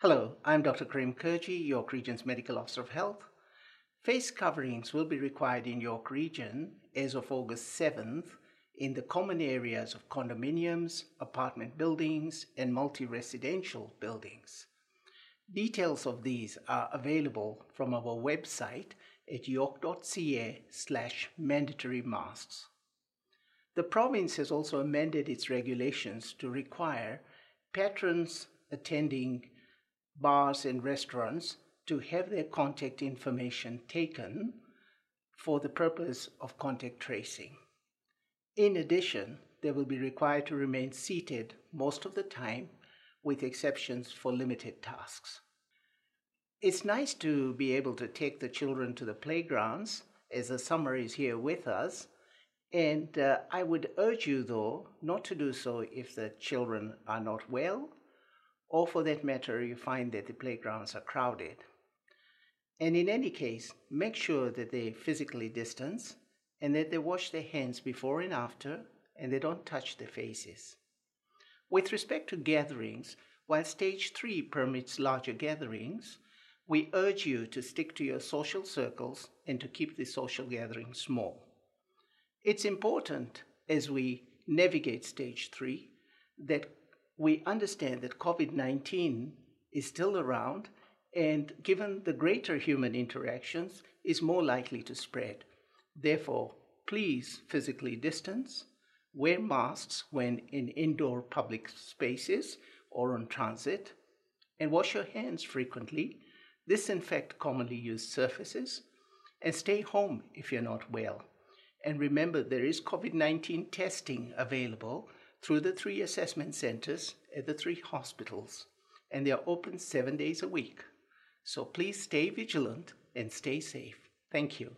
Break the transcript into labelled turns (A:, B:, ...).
A: Hello, I'm Dr. Karim Kurji, York Region's Medical Officer of Health. Face coverings will be required in York Region as of August 7th in the common areas of condominiums, apartment buildings, and multi residential buildings. Details of these are available from our website at york.ca slash mandatory masks. The province has also amended its regulations to require patrons attending bars and restaurants to have their contact information taken for the purpose of contact tracing. In addition, they will be required to remain seated most of the time, with exceptions for limited tasks. It's nice to be able to take the children to the playgrounds as the summer is here with us. And uh, I would urge you, though, not to do so if the children are not well, or for that matter, you find that the playgrounds are crowded. And in any case, make sure that they physically distance and that they wash their hands before and after and they don't touch their faces. With respect to gatherings, while stage 3 permits larger gatherings, we urge you to stick to your social circles and to keep the social gatherings small. It's important as we navigate stage 3 that we understand that COVID 19 is still around and given the greater human interactions is more likely to spread. Therefore, please physically distance, wear masks when in indoor public spaces or on transit, and wash your hands frequently, disinfect commonly used surfaces, and stay home if you're not well. And remember, there is COVID 19 testing available through the three assessment centers at the three hospitals, and they are open seven days a week. So please stay vigilant and stay safe. Thank you.